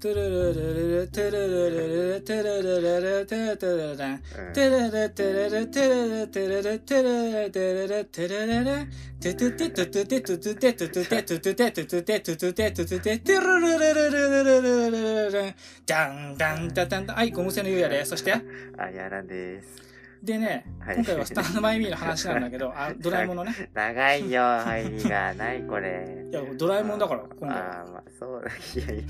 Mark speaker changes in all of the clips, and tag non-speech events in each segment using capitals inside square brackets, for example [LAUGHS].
Speaker 1: トゥルルルルトゥルルルルトゥルルルルトゥルルルン
Speaker 2: うん
Speaker 1: トゥルルトゥルルトゥルルトゥルルトゥルルトゥルルトゥルルルトゥトゥテトゥトゥテトゥトゥテトゥトゥテトゥトゥテトゥトゥテトゥトゥテトゥトゥテトゥルルルルルルルルルルルンダンダンダダンダンはい、ゴム製のゆうやで。そして、
Speaker 2: あ、やらです。
Speaker 1: でね、
Speaker 2: はい
Speaker 1: 今回は Stand by Me の話なんだけど、あ、[LAUGHS] ドラえもんのね。
Speaker 2: 長いよ、入りが。ないこれ。[LAUGHS]
Speaker 1: いや、ドラえもんだから、今回は。
Speaker 2: ああ、まあ、そうだ。いやい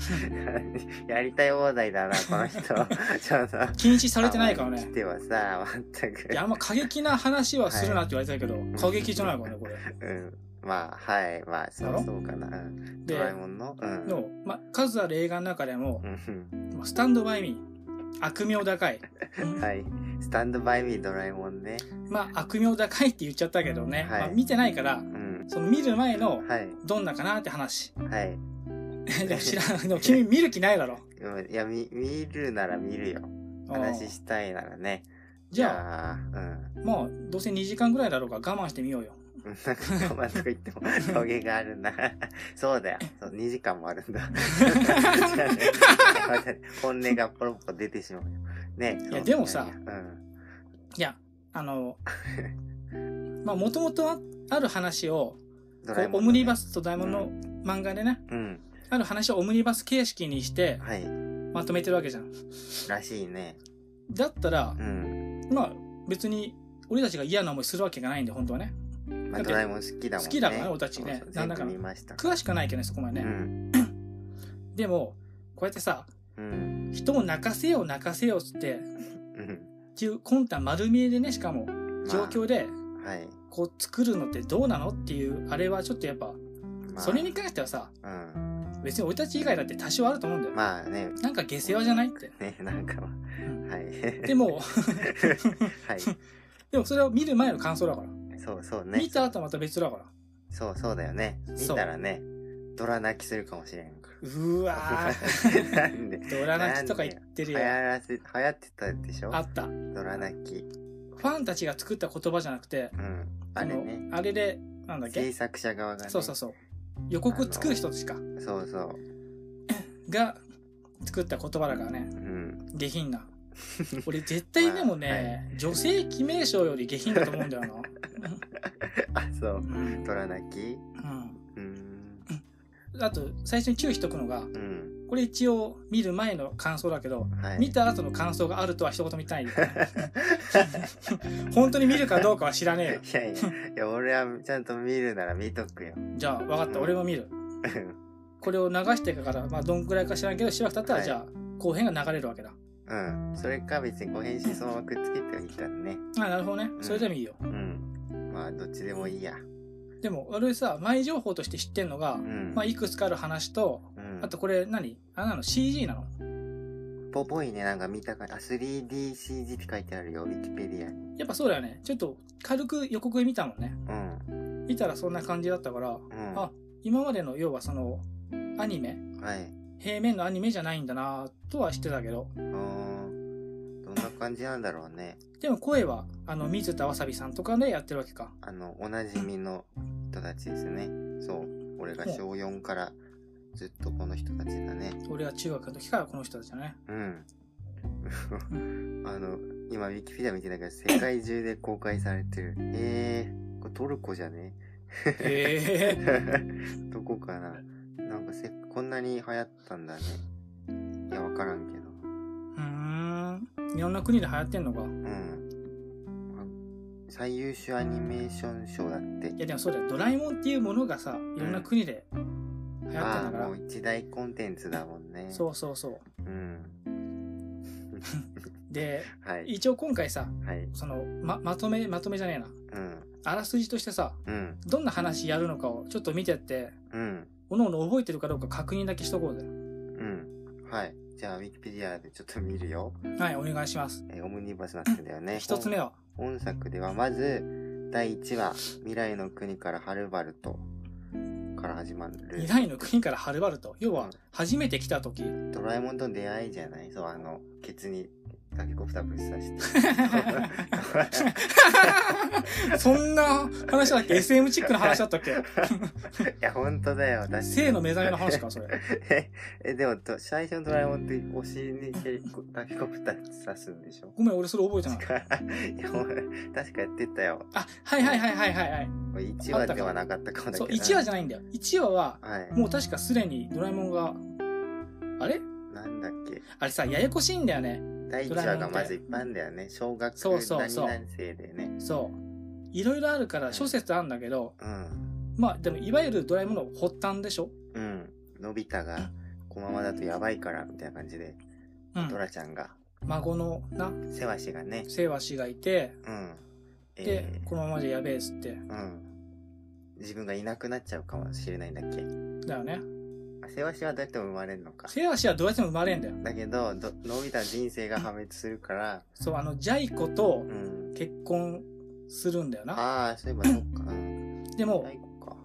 Speaker 2: や、やりたい放題だな、この人。[LAUGHS] ちょっと。
Speaker 1: 禁止されてないからね
Speaker 2: 来。てはさ、まったく。
Speaker 1: いや、あんま過激な話はするなって言われてたけど、過激じゃないからね、これ。
Speaker 2: うん。まあ、はい。まあ、そうそうかな。ドラえもんの？うん。
Speaker 1: でも、ま、数ある映画の中でも
Speaker 2: う、ん
Speaker 1: スタンドバイミー、悪名高い。
Speaker 2: はい。スタンドバイミードラえもんね。
Speaker 1: まあ、悪名高いって言っちゃったけどね、
Speaker 2: はい
Speaker 1: まあ、見てないから
Speaker 2: う、ん。
Speaker 1: その見る前の、
Speaker 2: はい。
Speaker 1: どんなかなって話。
Speaker 2: はい。[LAUGHS]
Speaker 1: でも知らん、でも君見る気ないだろ。
Speaker 2: うんいや、み、見るなら見るよ。話したいならね。
Speaker 1: じゃあ、
Speaker 2: あ、うん。
Speaker 1: まあ、どうせ2時間ぐらいだろうから我慢してみようよ。
Speaker 2: なんか我慢とか言っても、[LAUGHS] トゲがあるな。そうだよ。そう、2時間もあるんだ。[LAUGHS] 本音がポロポロ出てしまうよ。ね。
Speaker 1: いやでもさ
Speaker 2: うん。
Speaker 1: いや、あの、[LAUGHS] まあ、もともとある話を、
Speaker 2: ね
Speaker 1: オムニバスとダイヤモンドの漫画でね、
Speaker 2: うん。
Speaker 1: ある話をオムニバス形式にして
Speaker 2: はい。
Speaker 1: まとめてるわけじゃん。
Speaker 2: らしいね。
Speaker 1: だったら
Speaker 2: う、ん。
Speaker 1: まあ、別に、俺たちが嫌な思いするわけがないんで、本当はね。
Speaker 2: まあ、ドラえもん好きだもんね。
Speaker 1: 好きだからね俺たちね
Speaker 2: そうそう
Speaker 1: なんだか。詳しくないけどね、そこまで
Speaker 2: う
Speaker 1: ね。
Speaker 2: ん。
Speaker 1: でも、こうやってさ、
Speaker 2: うん。
Speaker 1: 人を泣かせよう泣かせようっつって、
Speaker 2: うん。
Speaker 1: っていう魂胆丸見えでね、しかも、状況で、
Speaker 2: まあはい。
Speaker 1: こう作るのってどうなのっていう、あれはちょっとやっぱ、
Speaker 2: まあ
Speaker 1: それに関してはさ、
Speaker 2: うん。
Speaker 1: 別に俺たち以外だって多少あると思うんだよ。
Speaker 2: まあね。
Speaker 1: なんか下世話じゃないって。
Speaker 2: ね、なんかは。
Speaker 1: うん
Speaker 2: はい。
Speaker 1: でも、[LAUGHS]
Speaker 2: はい。[LAUGHS]
Speaker 1: でもそれを見る前の感想だから。
Speaker 2: そうそうね。
Speaker 1: 見た後はまた別だから。
Speaker 2: そうそうだよね。見たらね、ドラ泣きするかもしれんか
Speaker 1: うーわ
Speaker 2: ら。
Speaker 1: ー。
Speaker 2: なんで
Speaker 1: ドラ泣きとか言ってる
Speaker 2: 流行
Speaker 1: よ。
Speaker 2: らせ、流行ってたでしょ？
Speaker 1: あった。
Speaker 2: ドラ泣き。
Speaker 1: ファンたちが作った言葉じゃなくて、
Speaker 2: うん。あれね
Speaker 1: あれで、なんだっ
Speaker 2: 制
Speaker 1: け
Speaker 2: 作者側がね。
Speaker 1: そうそうそう。予告作る人たちか。
Speaker 2: そうそう。[COUGHS]
Speaker 1: が作った言葉だからね。
Speaker 2: うん。
Speaker 1: 下品な。[LAUGHS] 俺絶対でもね、女性記名称より下品だと思うんだよな。[LAUGHS]
Speaker 2: あ、そう
Speaker 1: う。ん。
Speaker 2: ドラ泣き？
Speaker 1: うん。
Speaker 2: うん。
Speaker 1: あと、最初に注意しとくのが、
Speaker 2: うん。
Speaker 1: これ一応見る前の感想だけど、
Speaker 2: はい。
Speaker 1: 見た後の感想があるとは一言も言ってないよ。[LAUGHS] 本当に見るかどうかは知らねえよ。
Speaker 2: いやいや、いや、俺はちゃんと見るなら見とくよ。
Speaker 1: じゃあ、分かった。俺も見る。これを流してから、まあ、どんくらいか知らんけど、しばらく経ったら、
Speaker 2: はい
Speaker 1: じゃあ、後編が流れるわけだ。
Speaker 2: うん。それか別にご返信そのままくっつけてもいいからね。
Speaker 1: あ、なるほどね。それでもいいよ。
Speaker 2: うん。まあ、どっちでもいいや。
Speaker 1: でも、俺さ、前情報として知ってんのが、
Speaker 2: うん。
Speaker 1: まあ、いくつかある話と、
Speaker 2: うん、
Speaker 1: あとこれ何？あなの ?CG なの？
Speaker 2: ぽぽいね、なんか見たかあ、3DCG って書いてあるよ、ウィキペディアに。
Speaker 1: やっぱそうだよね。ちょっと軽く予告で見たもんね。
Speaker 2: うん。
Speaker 1: 見たらそんな感じだったから、
Speaker 2: うん。
Speaker 1: あ今までの要はその、アニメ？
Speaker 2: はい。
Speaker 1: 平面のアニメじゃないんだなとは知ってたけど、
Speaker 2: うーん。どんな感じなんだろうね。
Speaker 1: でも声は、あの、水田わさびさんとかでやってるわけか。
Speaker 2: あの、おなじみの人たちですね。そう。俺が小4からずっとこの人たちだね。
Speaker 1: 俺は中学の時からこの人たちだね。
Speaker 2: うん。[LAUGHS] あの、今、ウィキペディア見てたけど、世界中で公開されてる。えー、これトルコじゃね？
Speaker 1: へえ。[LAUGHS]
Speaker 2: どこかな？なんかせ、こんなに流行ったんだね。いや、わからんけど。
Speaker 1: いろんな国で流行ってんのか。
Speaker 2: うん。あ最優秀アニメーション賞だって
Speaker 1: い。やでもそうだよ。ドラえもんっていうものがさ、いろんな国で流行ってんだ
Speaker 2: ああ、
Speaker 1: から
Speaker 2: もう。一大コンテンツだもんね。
Speaker 1: そうそうそう。
Speaker 2: うん。
Speaker 1: で、[LAUGHS]
Speaker 2: はい。
Speaker 1: 一応今回さ、
Speaker 2: はい。
Speaker 1: その、ま、まとめ、まとめじゃねえな。
Speaker 2: うん。
Speaker 1: あらすじとしてさ、
Speaker 2: うん。
Speaker 1: どんな話やるのかをちょっと見てって、
Speaker 2: うん。
Speaker 1: おのおの覚えてるかどうか確認だけしとこうぜ。
Speaker 2: うん。はい。じゃあ、ウィキペディアでちょっと見るよ。
Speaker 1: はい、お願いします。
Speaker 2: えーオムニバスなってだよね。
Speaker 1: 一つ目は、
Speaker 2: 本本作では、まず、第1話、未来の国からはるばると、から始まる。
Speaker 1: 未来の国からはるばると。要は、初めて来た時。
Speaker 2: ドラえもんとの出会いじゃない？そう、あの、ケツにタケコプターぶっ刺して。[LAUGHS]
Speaker 1: そんな話だっけ ?SM チックな話だったっけ？
Speaker 2: いや、本当だよ。確かに
Speaker 1: 性の目覚めの話か、それ。
Speaker 2: え、え、でもと、最初のドラえもんってお尻にヘリコタケコプター刺すんでしょ？
Speaker 1: ごめん、俺それ覚えてない。
Speaker 2: いや、確かやってたよ。
Speaker 1: あ、はいはいはいはいはいはい。
Speaker 2: 1話ではなかったかもだけど。
Speaker 1: そう、1話じゃないんだよ。1話は、
Speaker 2: はい。
Speaker 1: もう確かすでにドラえもんが、あれ？
Speaker 2: なんだっけ？
Speaker 1: あれさ、ややこしいんだよね。
Speaker 2: 第1話がまず一般だよね。小学何々生でね。
Speaker 1: そう。いろいろあるから諸説あるんだけど、
Speaker 2: うん。
Speaker 1: まあでもいわゆるドラえもんの発端でしょ？
Speaker 2: うん。のび太が、このままだとやばいから、みたいな感じで、
Speaker 1: うん
Speaker 2: ド。ラちゃんが、
Speaker 1: 孫のな、
Speaker 2: せわしがね、
Speaker 1: せわしがいて、
Speaker 2: うん。
Speaker 1: で
Speaker 2: え、
Speaker 1: このままじゃやべえっつって。
Speaker 2: ーうん。自分がいなくなっちゃうかもしれないんだっけ？
Speaker 1: だよね。
Speaker 2: あせわしはどうやっても生まれるのか。
Speaker 1: せわしはどうやっても生まれんだよ。
Speaker 2: だけど、どのび太の人生が破滅するから、
Speaker 1: そう、あの、ジャイ子と
Speaker 2: うん。
Speaker 1: 結婚するんだよな。
Speaker 2: ああ、そういえばそっか。うん。
Speaker 1: でも、
Speaker 2: か。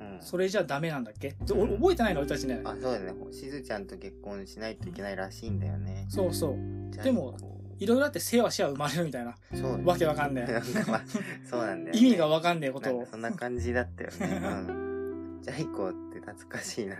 Speaker 2: うん。
Speaker 1: それじゃダメなんだっけ？覚えてないの？俺たちね。
Speaker 2: あ、そうだね。しずちゃんと結婚しないといけないらしいんだよね。
Speaker 1: そうそう。
Speaker 2: じゃあ
Speaker 1: でも、いろいろあってせわしは生まれるみたいな。
Speaker 2: そう
Speaker 1: わけわかんねえ
Speaker 2: なんかまあそうなんだよ、ね。[LAUGHS]
Speaker 1: 意味がわかんねえこと
Speaker 2: んか。そんな感じだったよね。うん。ジャイコって懐かしいな。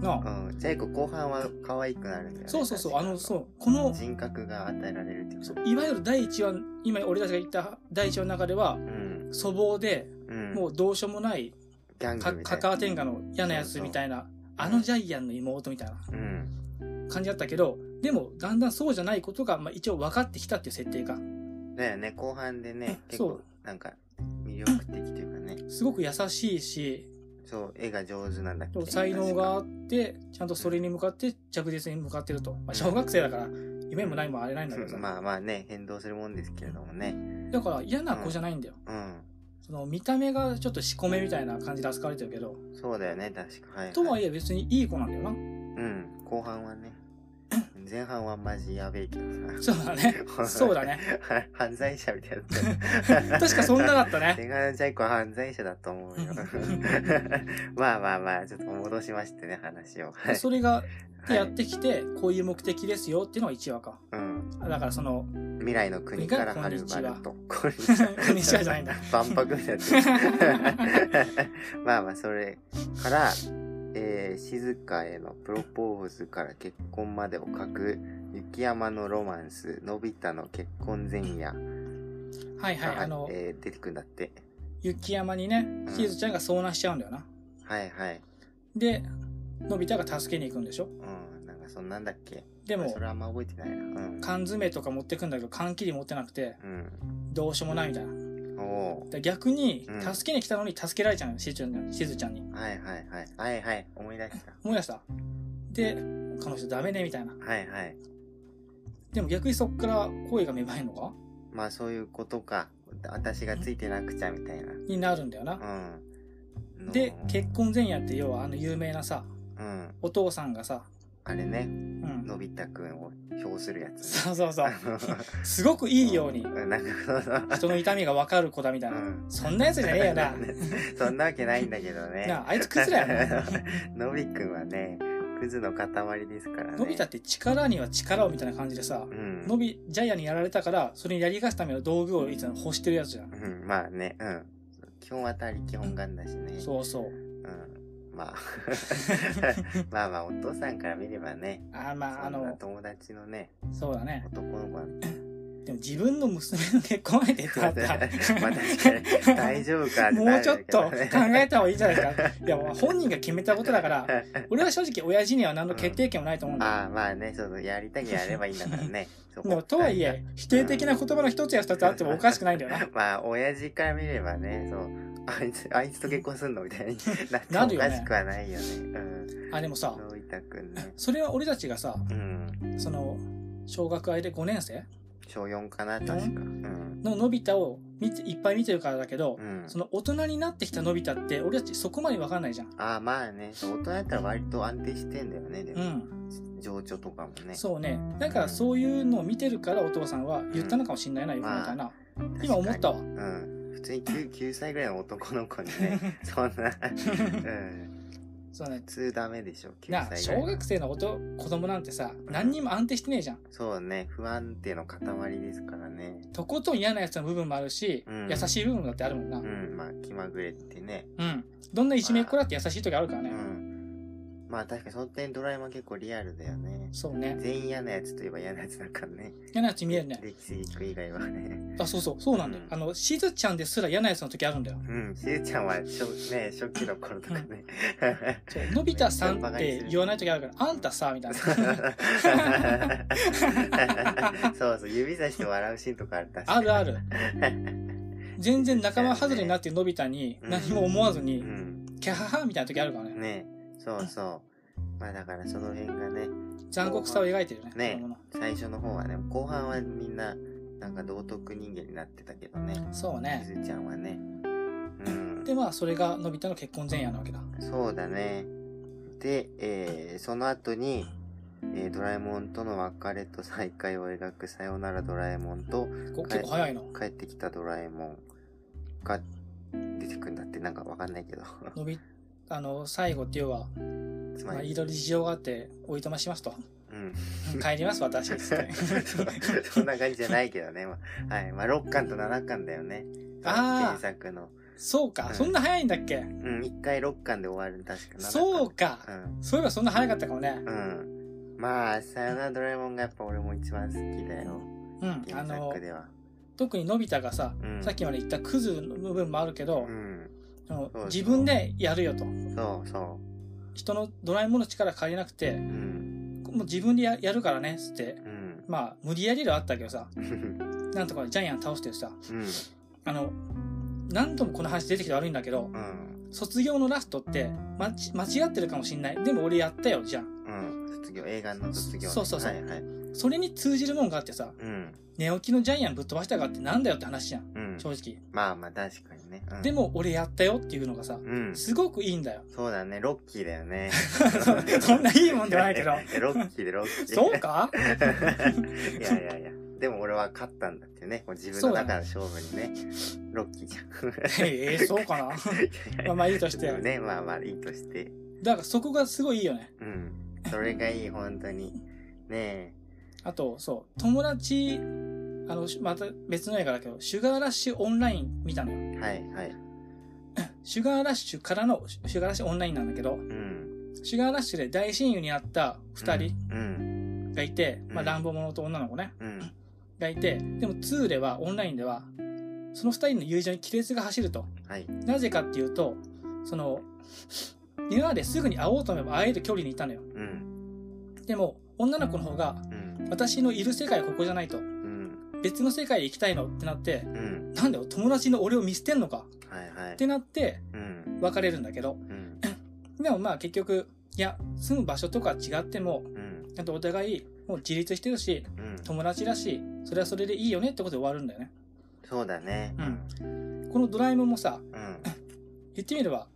Speaker 1: なあ
Speaker 2: うん。ジャイコ後半は可愛くなるんだよね。
Speaker 1: そうそうそう。あの、そう。この、
Speaker 2: 人格が与えられるっていうか。
Speaker 1: そういわゆる第一話、今俺たちが言った第一話の中では、
Speaker 2: うん。
Speaker 1: 粗暴で、
Speaker 2: うん。
Speaker 1: もうどうしようもない、
Speaker 2: ギャン
Speaker 1: か
Speaker 2: グ。
Speaker 1: カカア天下の嫌なやつみたいな、あのジャイアンの妹みたいな
Speaker 2: うん。
Speaker 1: 感じだったけど、でも、だんだんそうじゃないことが、まあ、一応分かってきたっていう設定が、
Speaker 2: だよね。後半でね、結構
Speaker 1: そう、
Speaker 2: なんか、魅力的というかね。
Speaker 1: すごく優しいし、
Speaker 2: そう、絵が上手なんだっけ
Speaker 1: 才能があって、ちゃんとそれに向かって着実に向かってると。まあ、小学生だから、夢もないもあれないんだけどさ。
Speaker 2: まあまあね、変動するもんですけれどもね。
Speaker 1: だから嫌な子じゃないんだよ。
Speaker 2: うん。
Speaker 1: その見た目がちょっと仕込めみたいな感じで扱われてるけど、
Speaker 2: そうだよね、確か。はい、はい。
Speaker 1: とはいえ別にいい子なんだよな。
Speaker 2: うん。後半はね。前半はマジやべえけどさ。
Speaker 1: そうだね。[LAUGHS] そうだね。
Speaker 2: は [LAUGHS] 犯罪者みたいな。[LAUGHS]
Speaker 1: 確かそんなだったね。
Speaker 2: 手柄ジャイコは犯罪者だと思うよ。まあまあまあ、ちょっと戻しましてね、話を。はい。
Speaker 1: それが、でやってきて、こういう目的ですよっていうのが1話か。
Speaker 2: うん。
Speaker 1: だからその、
Speaker 2: 未来の国からはるばると。こんに
Speaker 1: ちはじゃないんだ。
Speaker 2: 万博みたいな。まあまあ、それから、えー、静香へのプロポーズから結婚までを書く、雪山のロマンス、のび太の結婚前夜
Speaker 1: はいはい、
Speaker 2: が、
Speaker 1: あの、
Speaker 2: えー出てくんだって。
Speaker 1: 雪山にね
Speaker 2: うん、
Speaker 1: しずちゃんが遭難しちゃうんだよな。
Speaker 2: はいはい。
Speaker 1: で、のび太が助けに行くんでしょ？
Speaker 2: うん、なんかそんなんだっけ？
Speaker 1: でも
Speaker 2: そ、れはあんま覚えてないな。うん。
Speaker 1: 缶詰とか持ってくんだけど、缶切り持ってなくて、
Speaker 2: うん。
Speaker 1: どうしようもないみたいな。逆に
Speaker 2: う、ん
Speaker 1: 助けに来たのに助けられちゃうのよ、しずちゃんに。しずちゃんに。
Speaker 2: ーはいはいはい。はいはい。思い出した。
Speaker 1: 思い出したで、彼女ダメね、みたいな。
Speaker 2: はいはい。
Speaker 1: でも逆にそっから声が芽生えるのか？
Speaker 2: まあそういうことか。私がついてなくちゃみたいな。
Speaker 1: になるんだよな。
Speaker 2: うん。
Speaker 1: で
Speaker 2: の、
Speaker 1: 結婚前夜って要はあの有名なさ、
Speaker 2: うん。
Speaker 1: お父さんがさ、
Speaker 2: あれね、
Speaker 1: うん。
Speaker 2: のび太くんを表するやつ。
Speaker 1: そうそうそう。[LAUGHS] すごくいいように、
Speaker 2: うんなんか
Speaker 1: 人の痛みがわかる子だみたいな。
Speaker 2: うん
Speaker 1: そんなやつじゃねえよな。[LAUGHS]
Speaker 2: そんなわけないんだけどね。
Speaker 1: なあ、あいつクズだよな。[LAUGHS]
Speaker 2: のびくんはね、クズの塊ですからね。
Speaker 1: のび太って力には力をみたいな感じでさ、
Speaker 2: うん。
Speaker 1: のび、ジャイアンにやられたから、それにやり返すための道具をいつも欲してるやつじゃん。
Speaker 2: うん、まあね、うん。基本は他力本願だしね。
Speaker 1: そうそう。
Speaker 2: うん。まあ。[LAUGHS] まあまあ、お父さんから見ればね。
Speaker 1: あーまあ、あの、
Speaker 2: 友達のね、
Speaker 1: そうだね。
Speaker 2: 男の子。
Speaker 1: でも自分の娘の結婚相手ってなったら、
Speaker 2: まあ確かに、大丈夫かって
Speaker 1: も
Speaker 2: な
Speaker 1: うちょっと考えた方がいいんじゃないですか。[LAUGHS] いや、本人が決めたことだから、俺は正直親父には何の決定権もないと思うんだよ。
Speaker 2: ああ、まあね、そうそう、やりたきゃやればいいんだからね。[LAUGHS]
Speaker 1: でも、とはいえ、否定的な言葉の一つや二つあってもおかしくないんだよな。
Speaker 2: まあ、親父から見ればね、そう、あいつ、あいつと結婚すんのみたいになっても [LAUGHS] おかしくはないよね。うん。
Speaker 1: あ、でもさ、
Speaker 2: ね。
Speaker 1: それは俺たちがさ、
Speaker 2: うん。
Speaker 1: その、小学愛で5年生？
Speaker 2: 小4かな、確か。うん。
Speaker 1: ののび太を見ていっぱい見てるからだけど、
Speaker 2: うん。
Speaker 1: その大人になってきたのび太って俺たちそこまでわかんないじゃん。
Speaker 2: ああ、まあね、大人だったら割と安定してんだよね、でも。
Speaker 1: うん。
Speaker 2: 情緒とかもね。
Speaker 1: そうね。だからそういうのを見てるからお父さんは言ったのかもしんないな、よくみたいな。今思ったわ。
Speaker 2: うん。普通に 9, 9歳ぐらいの男の子にね、[LAUGHS] そんな、[LAUGHS] うん。
Speaker 1: そうね
Speaker 2: 普。通ダメでしょ、9
Speaker 1: な、
Speaker 2: 歳ぐらい
Speaker 1: 小学生のおと子供なんてさ、何にも安定してねえじゃん。
Speaker 2: そうね、不安定の塊ですからね。
Speaker 1: とことん嫌なやつの部分もあるし、
Speaker 2: うん
Speaker 1: 優しい部分だってあるもんな。
Speaker 2: う
Speaker 1: うん。
Speaker 2: ん、まあ、気まぐれってね。
Speaker 1: どんないじめっ子だって優しい時あるからね。
Speaker 2: うん。まあ、確かにその点ドラえもん結構リアルだよね。
Speaker 1: そうね。
Speaker 2: 全員嫌なやつといえば嫌なやつだからね。
Speaker 1: 嫌なやつ見えるね。
Speaker 2: 歴史劇以外はね。
Speaker 1: あ、そうそう、そうなんだよ。
Speaker 2: うん
Speaker 1: あの、しずちゃんですら嫌なやつの時あるんだよ。
Speaker 2: うん、しずちゃんは初、ね、初期の頃とかね。
Speaker 1: そう、のび太さんって言わない時あるから、あんたさ、みたいな。[LAUGHS]
Speaker 2: そうそう、指さして笑うシーンとかある。
Speaker 1: あるある。全然仲間外れになってるのび太に何も思わず
Speaker 2: う
Speaker 1: に、
Speaker 2: ん。
Speaker 1: キャハハみたいな時あるからね。
Speaker 2: ねそうそう。まあだからその辺がね、
Speaker 1: 残酷さを描いてるよね。
Speaker 2: ね最初の方はね、後半はみんな、なんか道徳人間になってたけどね。し
Speaker 1: そうね。
Speaker 2: ずちゃんはね。うん。
Speaker 1: で、まあ、それがのび太の結婚前夜なわけだ。
Speaker 2: そうだね。で、えー、その後に、えー、ドラえもんとの別れと再会を描くさよならドラえもんと
Speaker 1: こ結構早いの。
Speaker 2: 帰ってきたドラえもんが出てくるんだってなんかわかんないけど。
Speaker 1: のび、あの、最後って要は、まあ、いろいろ事情があって、おいとましますと。
Speaker 2: うん。
Speaker 1: 帰ります、私。[LAUGHS]
Speaker 2: そんな感じじゃないけどね。まあ、はい。まあ、6巻と7巻だよね。
Speaker 1: あー
Speaker 2: 原作の。
Speaker 1: そうか、
Speaker 2: うん
Speaker 1: そんな早いんだっけ？
Speaker 2: うん、1回6巻で終わる。確か7巻。
Speaker 1: そうか。
Speaker 2: うん。
Speaker 1: そういえばそんな早かったかもね。
Speaker 2: うん。まあ、さよならドラえもんがやっぱ俺も一番好きだよ。
Speaker 1: うん。あ
Speaker 2: 原
Speaker 1: の
Speaker 2: 作、では。
Speaker 1: 特にのび太がさ、
Speaker 2: うん
Speaker 1: さっきまで言ったクズの部分もあるけど
Speaker 2: う、ん。
Speaker 1: 自分でやるよと。
Speaker 2: そうそ
Speaker 1: 人のドラえもんの力借りなくて
Speaker 2: う。う、ん。
Speaker 1: もう自分でややるからね、つって。
Speaker 2: うん。
Speaker 1: まあ、無理やりではあったけどさ、
Speaker 2: うん。
Speaker 1: なんとかジャイアン倒してさ、あの、何度もこの話出てきて悪いんだけど、
Speaker 2: うん。
Speaker 1: 卒業のラストって、まち、間違ってるかもしんない。でも俺やったよ、じゃん。
Speaker 2: うん。卒業、映画の卒業ね。
Speaker 1: そうそうそう
Speaker 2: はいはい。
Speaker 1: それに通じるもんがあってさ、
Speaker 2: うん。
Speaker 1: 寝起きのジャイアンぶっ飛ばしたかってなんだよって話じゃん。
Speaker 2: うん。
Speaker 1: 正直。
Speaker 2: まあまあ確かにね。うん、
Speaker 1: で、も俺やったよっていうのがさ、
Speaker 2: うん。
Speaker 1: すごくいいんだよ。
Speaker 2: そうだね、ロッキーだよね。[LAUGHS]
Speaker 1: そんないいもんではないけど。
Speaker 2: え [LAUGHS] ロッキーでロッキー。
Speaker 1: そうか？[LAUGHS]
Speaker 2: いやいやいや。でも俺は勝ったんだってね。自分の中の勝負にね。ロッキーじゃん。
Speaker 1: ええそうかな？まあまあいいとして。
Speaker 2: ね、まあまあいいとして。
Speaker 1: だからそこがすごいいいよね。
Speaker 2: うん。それがいい、本当に。ね
Speaker 1: あと、そう、友達、あの、また別の映画だけど、シュガーラッシュオンライン見たのよ。
Speaker 2: え。はいはい。[CLEARS THROAT]
Speaker 1: シュガーラッシュからのシュガーラッシュオンラインなんだけど、
Speaker 2: うん。
Speaker 1: シュガーラッシュで大親友になった二人
Speaker 2: うん。
Speaker 1: がいて、まあ
Speaker 2: うん
Speaker 1: 乱暴者と女の子ね、
Speaker 2: うん。
Speaker 1: がいて、でも2では、オンラインでは、その二人の友情に亀裂が走ると。
Speaker 2: はい。
Speaker 1: なぜかっていうと、その、今まですぐに会おうと思えば会える距離にいたのよ。
Speaker 2: うん。
Speaker 1: でも、女の子の方が、
Speaker 2: うん。
Speaker 1: 私のいる世界はここじゃないと。
Speaker 2: うん。
Speaker 1: 別の世界へ行きたいのってなって、
Speaker 2: うん。
Speaker 1: なんだよ、友達の俺を見捨てんのか？
Speaker 2: はいはい
Speaker 1: っ。てなって、
Speaker 2: うん。
Speaker 1: 別れるんだけど、
Speaker 2: うん。
Speaker 1: でもまあ結局、いや、住む場所とか違っても、
Speaker 2: うん。
Speaker 1: ちゃんとお互い、もう自立してるし、
Speaker 2: うん。
Speaker 1: 友達だし、それはそれでいいよねってことで終わるんだよね。
Speaker 2: そうだね。
Speaker 1: うん。このドラえもんもさ、
Speaker 2: うん。[COUGHS]
Speaker 1: 言ってみれば、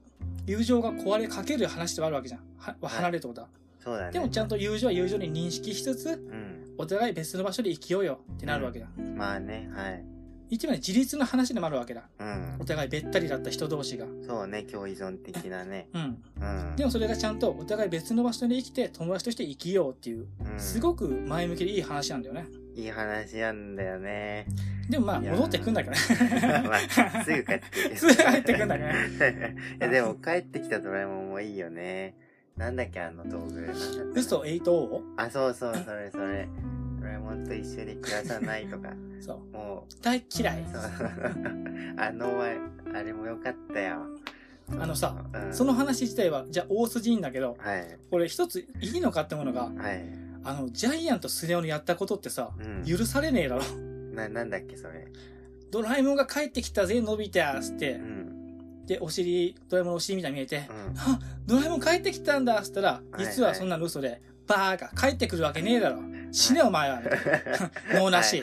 Speaker 1: 友情が壊れかける話ではあるわけじゃん。は離れるってことは。
Speaker 2: そうだね。
Speaker 1: でもちゃんと友情は友情に認識しつつ、
Speaker 2: うん。
Speaker 1: お互い別の場所で生きようよってなるわけだ。
Speaker 2: まあね、はい。
Speaker 1: 言ってみれば自立の話でもあるわけだ。
Speaker 2: うん
Speaker 1: お。互いべったりだった人同士が。
Speaker 2: そうね、共依存的なね。
Speaker 1: うん。
Speaker 2: うん。
Speaker 1: でもそれがちゃんとお互い別の場所で生きて友達として生きようっていう、
Speaker 2: うん
Speaker 1: すごく前向きでいい話なんだよね。
Speaker 2: いい話なんだよね。
Speaker 1: でもまあ戻ってくんだけどね。[LAUGHS]
Speaker 2: まあ、すぐ帰ってくる。[LAUGHS]
Speaker 1: すぐ帰ってくんだけどね。[LAUGHS]
Speaker 2: いや、でも帰ってきたドラえもんもいいよね。なんだっけ、あの道具。なんだった
Speaker 1: 嘘 8O?
Speaker 2: あ、そうそう、それそれ。ドラえもんと一緒に暮らさないとか。
Speaker 1: そう。
Speaker 2: も
Speaker 1: 大嫌い。
Speaker 2: う、そう。[LAUGHS] あの、あれもよかったよ。
Speaker 1: あのさ、
Speaker 2: うん
Speaker 1: その話自体は、じゃあ大筋いいんだけど、
Speaker 2: はい。
Speaker 1: これ一ついいのかってものが、
Speaker 2: はい。
Speaker 1: あの、ジャイアンとスネ夫のやったことってさ、
Speaker 2: うん。
Speaker 1: 許されねえだろ。
Speaker 2: な、なんだっけ、それ。
Speaker 1: ドラえもんが帰ってきたぜ、のび太つって
Speaker 2: う、ん。
Speaker 1: で、お尻、ドラえもんのお尻みたいに見えて、
Speaker 2: うん。
Speaker 1: あ、ドラえもん帰ってきたんだっつったら、実はそんなの嘘で、バーカ、帰ってくるわけねえだろ。死ねお前は。脳なし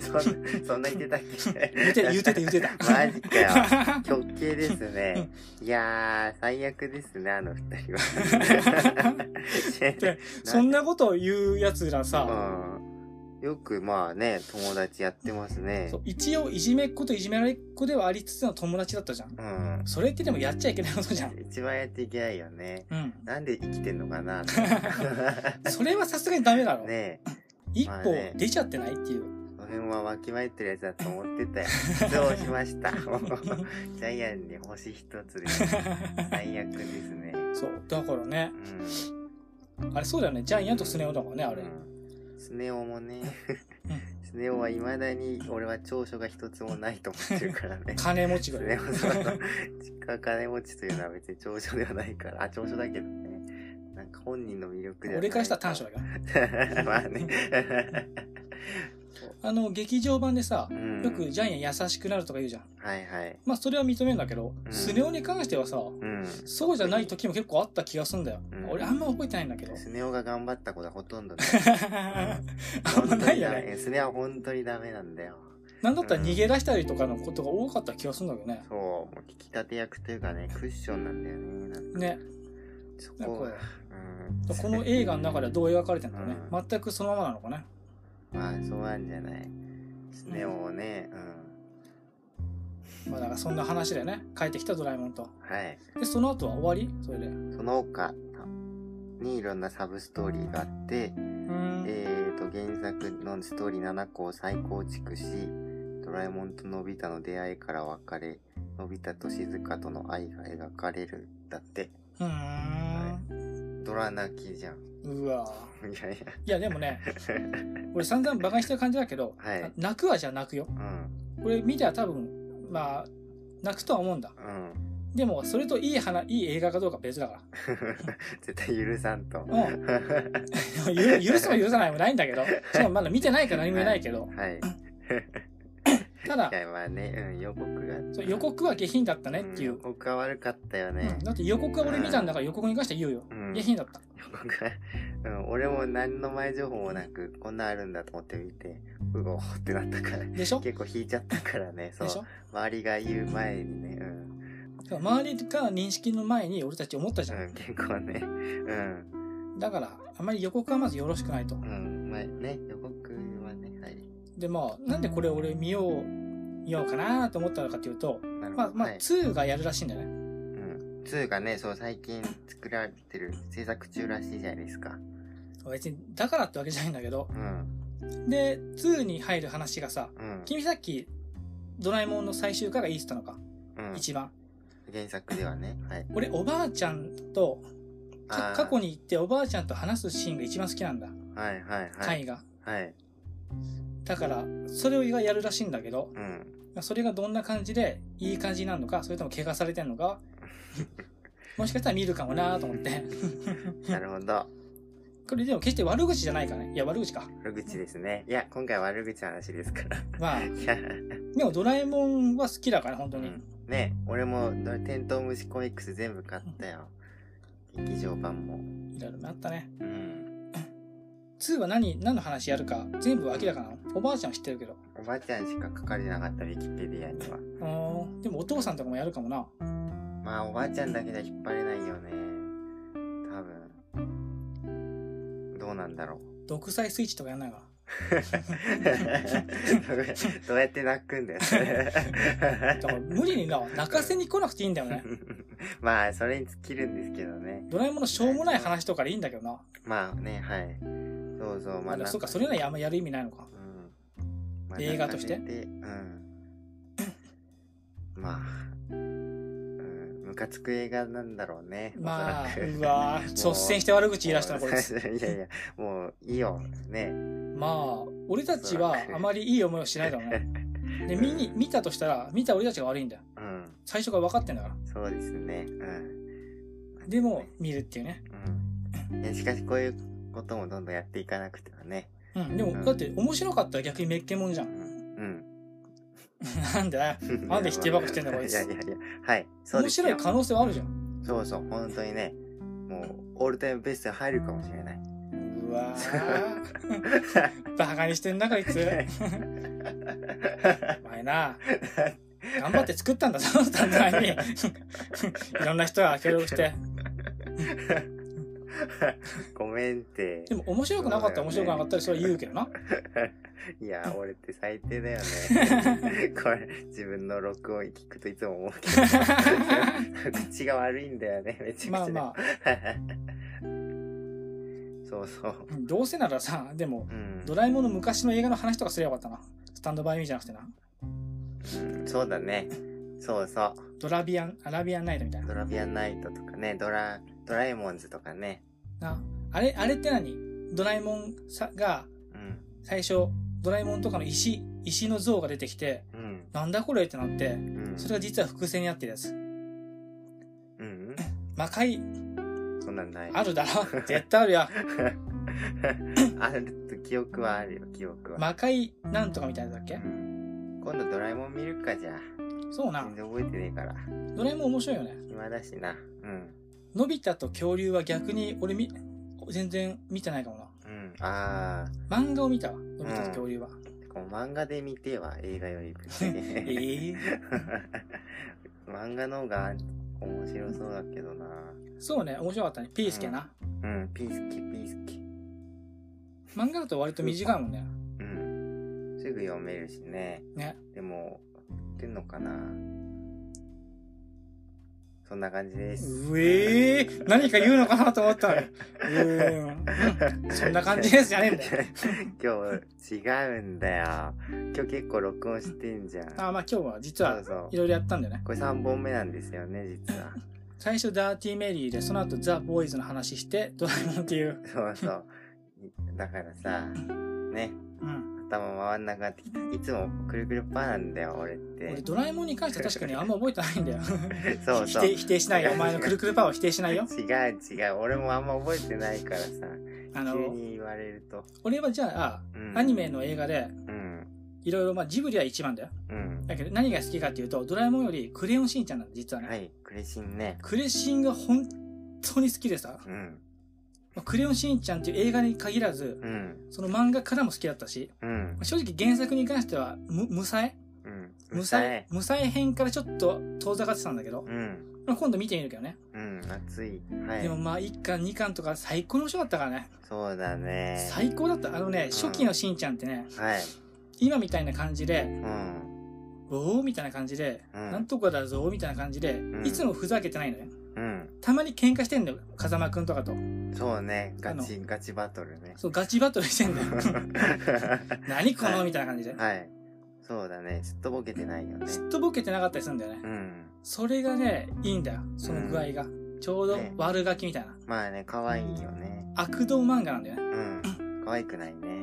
Speaker 2: そんな、そんな言ってたっけ？
Speaker 1: 言ってた、言ってた、言ってた。
Speaker 2: マジかよ。[LAUGHS] 極刑ですね。いやー、最悪ですね、あの二人は。[LAUGHS]
Speaker 1: でそんなことを言う奴ら
Speaker 2: う
Speaker 1: さ、
Speaker 2: ん。よくまあね、友達やってますね
Speaker 1: そう。一応いじめっ子といじめられっ子ではありつつの友達だったじゃん。
Speaker 2: うん。
Speaker 1: それってでもやっちゃいけないことじゃん。
Speaker 2: 一番やっていけないよね。
Speaker 1: うん。
Speaker 2: なんで生きてんのかな [LAUGHS]
Speaker 1: それはさすがにダメだろ。
Speaker 2: ねえ。
Speaker 1: 一歩
Speaker 2: まあね
Speaker 1: 出ちゃってないっていう。
Speaker 2: その辺はわきまえてるやつだと思ってたよ。[LAUGHS] 失望しました？[LAUGHS] ジャイアンに星一つです。最悪ですね。
Speaker 1: そう。だからね。
Speaker 2: うん。
Speaker 1: あれそうだよね。ジャイアンとスネ夫だからね、あれ。
Speaker 2: うんスネ夫もね、スネ夫は未だに俺は長所が一つもないと思ってるからね。[LAUGHS]
Speaker 1: 金持ち
Speaker 2: ス
Speaker 1: が
Speaker 2: ネ夫さんの実家金持ちというのは別に長所ではないから、あ、長所だけどね。なんか本人の魅力で。
Speaker 1: 俺からしたら短所だけど。[LAUGHS]
Speaker 2: まあね。
Speaker 1: あの、劇場版でさ
Speaker 2: う、ん
Speaker 1: よくジャイアン優しくなるとか言うじゃん。
Speaker 2: はいはい。
Speaker 1: まあ、それは認めるんだけど、
Speaker 2: うん
Speaker 1: スネ夫に関してはさ、
Speaker 2: うん。
Speaker 1: そうじゃない時も結構あった気がするんだよ。
Speaker 2: うん
Speaker 1: 俺あんま覚えてないんだけど。
Speaker 2: スネ夫が頑張ったことはほとんどない。[LAUGHS]
Speaker 1: あんまないよね。
Speaker 2: スネ夫は本当にダメなんだよ。
Speaker 1: なんだったら逃げ出したりとかのことが多かった気がするんだけどね。
Speaker 2: そう、もう引き立て役というかね、クッションなんだよね。なんか
Speaker 1: ね。
Speaker 2: そ
Speaker 1: なんか
Speaker 2: こは、うん。
Speaker 1: この映画の中ではどう描かれてるんだろうね。
Speaker 2: う
Speaker 1: 全くそのままなのかね。
Speaker 2: まあ、そうなんじゃない。スネ夫をね、うん。
Speaker 1: まあだからそんな話でね、帰ってきたドラえもんと。
Speaker 2: はい。
Speaker 1: で、その後は終わり？それで。
Speaker 2: その他にいろんなサブストーリーがあって、
Speaker 1: うーん。
Speaker 2: えーと、原作のストーリー7個を再構築し、ドラえもんとのび太の出会いから別れ、のび太と静香との愛が描かれる。だって、
Speaker 1: うーん。
Speaker 2: ドラ泣きじゃん。
Speaker 1: うわ
Speaker 2: いやいや。
Speaker 1: いやでもね、[LAUGHS] 俺散々馬鹿にしてる感じだけど、
Speaker 2: はい
Speaker 1: 泣くはじゃあ泣くよ。
Speaker 2: うん。
Speaker 1: これ見たら多分、まあ、泣くとは思うんだ。
Speaker 2: うん。
Speaker 1: でも、それといい話、いい映画かどうかは別だから。[LAUGHS]
Speaker 2: 絶対許さんと。
Speaker 1: うん。ゆ [LAUGHS] 許すも許さないもないんだけど、しかもまだ見てないから何も言えないけど、
Speaker 2: はい。
Speaker 1: ただ
Speaker 2: ね、うん、予告が。
Speaker 1: そう予告は下品だったねっていう。
Speaker 2: ん予告は悪かったよ
Speaker 1: うん
Speaker 2: ね。
Speaker 1: だって予告は俺見たんだから予告に関しては言うよ。
Speaker 2: うん
Speaker 1: 下品だった。
Speaker 2: 予告は、うん、俺も何の前情報もなく、こんなんあるんだと思って見て、うおーってなったから。
Speaker 1: でしょ？
Speaker 2: 結構引いちゃったからね、そう周りが言う前にね、うん。
Speaker 1: 周りが認識の前に俺たち思ったじゃん。
Speaker 2: うん、結構ね、うん。
Speaker 1: だから、あまり予告はまずよろしくないと。
Speaker 2: うん、まあね、予告。
Speaker 1: で、まあ、なんでこれ俺見よう、見ようかなと思ったのかっていうと。まあ、まあ、
Speaker 2: はい。
Speaker 1: 2がやるらしいんだよね。
Speaker 2: うん。2がね、そう、最近作られてる、制作中らしいじゃないですか。
Speaker 1: 別に、だからってわけじゃないんだけど。
Speaker 2: うん。
Speaker 1: で、2に入る話がさ、
Speaker 2: うん。
Speaker 1: 君さっき、ドラえもんの最終回がいいっつったのか、
Speaker 2: うん。
Speaker 1: 一番。
Speaker 2: 原作ではね、はい。
Speaker 1: 俺、おばあちゃんと、過去に行っておばあちゃんと話すシーンが一番好きなんだ。
Speaker 2: はいはいはい。
Speaker 1: 回が。
Speaker 2: はい。
Speaker 1: だから、それをやるらしいんだけど、
Speaker 2: うん。
Speaker 1: それがどんな感じで、いい感じになるのか、それとも怪我されてんのか、[LAUGHS] もしかしたら見るかもなと思って。[LAUGHS]
Speaker 2: なるほど。
Speaker 1: これでも決して悪口じゃないからね。いや、悪口か。
Speaker 2: 悪口ですね。いや、今回悪口の話ですから。
Speaker 1: まあ、
Speaker 2: いや、
Speaker 1: でもドラえもんは好きだから、本当に。
Speaker 2: うん。ね俺も、テントウムシコミックス全部買ったよ。劇場版も。
Speaker 1: いろいろあったね。
Speaker 2: うん。
Speaker 1: 2は何、何の話やるか、全部明らかなの？おばあちゃんは知ってるけど。
Speaker 2: おばあちゃんしか書かれなかった、ウィキペディアには。
Speaker 1: うーん。でもお父さんとかもやるかもな。
Speaker 2: まあ、おばあちゃんだけでは引っ張れないよね。多分。どうなんだろう。
Speaker 1: 独裁スイッチとかやんないか？[LAUGHS]
Speaker 2: どうやって泣くんだよ。[LAUGHS]
Speaker 1: だから無理にな、泣かせに来なくていいんだよね。[LAUGHS]
Speaker 2: まあ、それに尽きるんですけどね。
Speaker 1: ドラえもんのしょうもない話とかでいいんだけどな。
Speaker 2: まあね、はい。そうそう、まあ、
Speaker 1: まあ、そうか、それならあんまやる意味ないのか。
Speaker 2: うん。まあ
Speaker 1: 映画として？
Speaker 2: うん。まあ、うん、ムカつく映画なんだろうね。
Speaker 1: まあ、うわー率先して悪口言い出したな、こいつ。
Speaker 2: いやいや、もういいよ。ね。
Speaker 1: まあ、俺たちはあまりいい思いをしないだろうね。で、見に、見たとしたら、見た俺たちが悪いんだよ。
Speaker 2: うん。
Speaker 1: 最初から分かってんだから。
Speaker 2: そうですね。うん。
Speaker 1: でも、見るっていうね。
Speaker 2: うん。いや、しかしこういうこともどんどんやっていかなくてはね。
Speaker 1: うん。でも、だって面白かったら逆にめっけもんじゃ。
Speaker 2: うんん。[LAUGHS]
Speaker 1: なんで
Speaker 2: うん。[LAUGHS]
Speaker 1: なんで否定ばっかしてんだこいつ
Speaker 2: いやいやいや。はい。そう
Speaker 1: 面。白い可能性はあるじゃん。
Speaker 2: そうそう、本当にね。もう、オールタイムベストに入るかもしれない。
Speaker 1: うわー。[LAUGHS] バカにしてんな、こいつ。お前な、頑張って作ったんだぞ、単体に。いろんな人が協力して。[LAUGHS]
Speaker 2: ごめんって。
Speaker 1: でも面白くなかったら面白くなかったらそれは言うけどな。[LAUGHS]
Speaker 2: いや、俺って最低だよね。[LAUGHS] これ、自分の録音聞くといつも思うけど。口が悪いんだよね、めちゃくちゃ。
Speaker 1: まあまあ、
Speaker 2: そうそう。
Speaker 1: うんどうせならさ、でも、
Speaker 2: うん。
Speaker 1: ドラえもんの昔の映画の話とかすればよかったな。スタンドバイミーじゃなくてな。
Speaker 2: うんそうだね。そうそう。
Speaker 1: ドラビアン、アラビアンナイトみたいな。
Speaker 2: ドラビアンナイトとかね、ドラ、ドラえもんズとかね。
Speaker 1: なあれ、あれって何？ドラえもんさが、
Speaker 2: うん。
Speaker 1: 最初、ドラえもんとかの石、石の像が出てきて、
Speaker 2: うん。
Speaker 1: なんだこれってなって、
Speaker 2: うん。
Speaker 1: それが実は伏線になってるやつ。
Speaker 2: うん。[LAUGHS]
Speaker 1: 魔界、
Speaker 2: そんなんない。
Speaker 1: あるだろ [LAUGHS] 絶対あるよ。[LAUGHS]
Speaker 2: あると記憶はあるよ、記憶は。
Speaker 1: 魔界なんとかみたいなだっけ？
Speaker 2: うん今度ドラえもん見るかじゃあ。
Speaker 1: そうな
Speaker 2: 全。然覚えてねえから。
Speaker 1: ドラえもん面白いよね。
Speaker 2: 暇だしな。うん。
Speaker 1: のび太と恐竜は逆に俺み、全然見てないかもな。
Speaker 2: うん。あ
Speaker 1: 漫画を見たわ。のび太と恐竜は。
Speaker 2: う漫画で見ては映画より [LAUGHS]
Speaker 1: え
Speaker 2: け。
Speaker 1: え [LAUGHS]
Speaker 2: 漫画の方が面白そうだけどな。
Speaker 1: そうね、面白かったね。ピースケな。
Speaker 2: うん、ピースキ、ピースキ。
Speaker 1: 漫画だと割と短いもんね。
Speaker 2: うん。すぐ読めるしね。
Speaker 1: ね。
Speaker 2: でも、売ってんのかな？そんな感じです。
Speaker 1: うえー、何か言うのかなと思った [LAUGHS] ん。うんそんな感じですじゃねえんだよ。[LAUGHS]
Speaker 2: 今日違うんだよ。今日結構録音してんじゃん。
Speaker 1: あ、まあ今日は実はいろいろやったんだよね。
Speaker 2: これ3本目なんですよね、実は。
Speaker 1: 最初ダーティーメリーで、その後ザ・ボーイズの話して、ドラえもんっていう。
Speaker 2: そうそう。だからさ、ね、
Speaker 1: うん。
Speaker 2: 頭回んなくなってきた。いつもくるくるパーなんだよ、俺って。
Speaker 1: 俺ドラえもんに関しては確かにあんま覚えてないんだよ。[LAUGHS]
Speaker 2: そうそう。
Speaker 1: 否定、否定しないよ。お前のくるくるパワーを否定しないよ。[LAUGHS]
Speaker 2: 違う違う。俺もあんま覚えてないからさ。
Speaker 1: あの
Speaker 2: 急に言われると。
Speaker 1: 俺はじゃあ、
Speaker 2: うん、
Speaker 1: アニメの映画で、
Speaker 2: うん。
Speaker 1: いろいろ、まあジブリは一番だよ。
Speaker 2: うん。
Speaker 1: だけど何が好きかっていうと、ドラえもんよりクレヨンしんちゃんなんだ、実はね。
Speaker 2: はい、クレシンね。
Speaker 1: クレシンが本当に好きでさ、
Speaker 2: うん。
Speaker 1: まあクレヨンしんちゃんっていう映画に限らず、
Speaker 2: うん。
Speaker 1: その漫画からも好きだったし、
Speaker 2: うん
Speaker 1: まあ。正直原作に関しては、む、無さえ？
Speaker 2: う
Speaker 1: さえ？無さえ編からちょっと遠ざかってたんだけど、
Speaker 2: うん。
Speaker 1: まあ今度見てみるけどね。
Speaker 2: うん。熱い。はい。
Speaker 1: でもまあ1巻2巻とか最高に面白かったからね。
Speaker 2: そうだね。
Speaker 1: 最高だった。あのね、初期のしんちゃんってね、
Speaker 2: はい。
Speaker 1: 今みたいな感じで、
Speaker 2: うん。
Speaker 1: おーみたいな感じで、
Speaker 2: うん
Speaker 1: なんとかだぞみたいな感じで、
Speaker 2: ん
Speaker 1: いつもふざけてないのよ。
Speaker 2: うん。
Speaker 1: たまに喧嘩してんだよ、風間くんとかと。
Speaker 2: そうね。ガチ、ガチバトルね。
Speaker 1: そう、ガチバトルしてんだよ。[LAUGHS] 何このみたいな感じで。
Speaker 2: はい。そうだね。すっとぼけてないよね。
Speaker 1: すっとぼけてなかったりするんだよね。
Speaker 2: うん。
Speaker 1: それがね、いいんだよ。その具合が。ちょうど
Speaker 2: ね
Speaker 1: 悪ガキみたいな。
Speaker 2: まあね、可愛いよね。
Speaker 1: 悪童漫画なんだよね。
Speaker 2: うん。可愛くないね。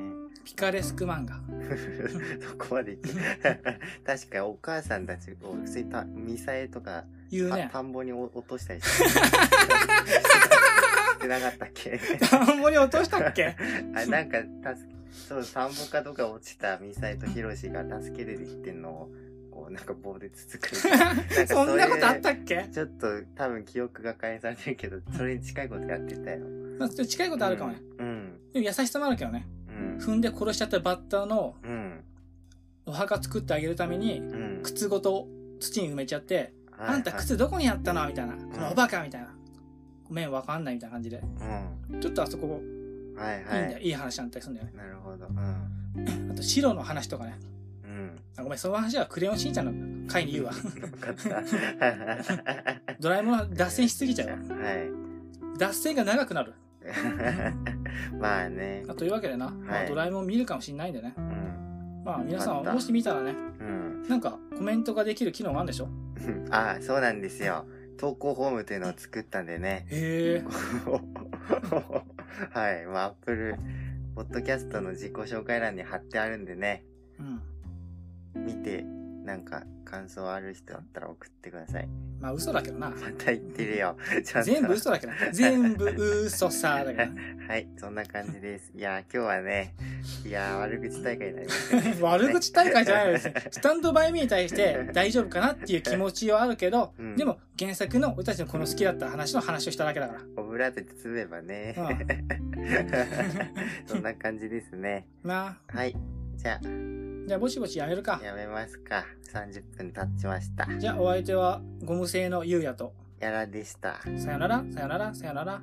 Speaker 1: ピカレスク漫画。[LAUGHS]
Speaker 2: そこまで。[LAUGHS] 確かお母さんたちを、そういったミサイとか、
Speaker 1: 言うね。
Speaker 2: た田んぼに落としたりして。[LAUGHS] してなかったっけ？
Speaker 1: 田んぼに落としたっけ？[LAUGHS]
Speaker 2: あ、なんか、たす、そう、田んぼかどっか落ちたミサイとヒロシが助けてできてんのを、こう、なんか棒でつつく。[LAUGHS] なんか
Speaker 1: そんなことあっ
Speaker 2: れ
Speaker 1: たっけ？
Speaker 2: ちょっと多分記憶が返されてるけど、それに近いことやってたよ。
Speaker 1: まあ、近いことあるかもね。
Speaker 2: うん。
Speaker 1: でも優しさもあるけどね。
Speaker 2: うん。
Speaker 1: 踏んで殺しちゃったバッターの
Speaker 2: うん。
Speaker 1: お墓作ってあげるために、
Speaker 2: うん。
Speaker 1: 靴ごと土に埋めちゃって、
Speaker 2: はい
Speaker 1: あんた靴どこにあったの？みたいな。このおバカみたいな。ごめん、わかんないみたいな感じで。
Speaker 2: うん。
Speaker 1: ちょっとあそこ、
Speaker 2: はい
Speaker 1: いいんだよ。
Speaker 2: はい。
Speaker 1: いい話だったりするんだよね。
Speaker 2: なるほど。うん。[LAUGHS]
Speaker 1: あと、白の話とかね。
Speaker 2: うん。
Speaker 1: あごめん、その話はクレヨンしんちゃんの回に言うわ。[LAUGHS] [LAUGHS] ドラえもんは脱線しすぎちゃうわ。
Speaker 2: はい。
Speaker 1: 脱線が長くなる。
Speaker 2: まあね。
Speaker 1: あというわけでな、まあ、ドラえもん見るかもしんないんでね。
Speaker 2: うん。
Speaker 1: まあ皆さんもし見たらね、
Speaker 2: うん。
Speaker 1: なんかコメントができる機能があるんでしょ？
Speaker 2: あ、そうなんですよ。投稿フォームというのを作ったんでね。
Speaker 1: へえ。[LAUGHS]
Speaker 2: はい。まあ、アップル、ポッドキャストの自己紹介欄に貼ってあるんでね。
Speaker 1: うん。
Speaker 2: 見て、なんか、感想ある人だったら送ってください。
Speaker 1: まあ嘘だけどな。
Speaker 2: また言ってるよ。[LAUGHS]
Speaker 1: 全部嘘だけど。全部嘘さだけど。[LAUGHS]
Speaker 2: はい、そんな感じです。いやー、今日はね、いやー、悪口大会になりましたね [LAUGHS]
Speaker 1: 悪口大会じゃないです。スタンドバイミーに対して大丈夫かなっていう気持ちはあるけど、
Speaker 2: うん
Speaker 1: でも原作の俺たちのこの好きだった話の話をしただけだから。
Speaker 2: オブラートで包めばね。そんな感じですね。
Speaker 1: なあ。
Speaker 2: はい。じゃ
Speaker 1: じゃあぼちぼちやめるか
Speaker 2: あ、。やめますか。30分経ちました。
Speaker 1: じゃあお相手はゴム製のゆうやと。
Speaker 2: やらでした。
Speaker 1: さよなら、さよなら、さよなら。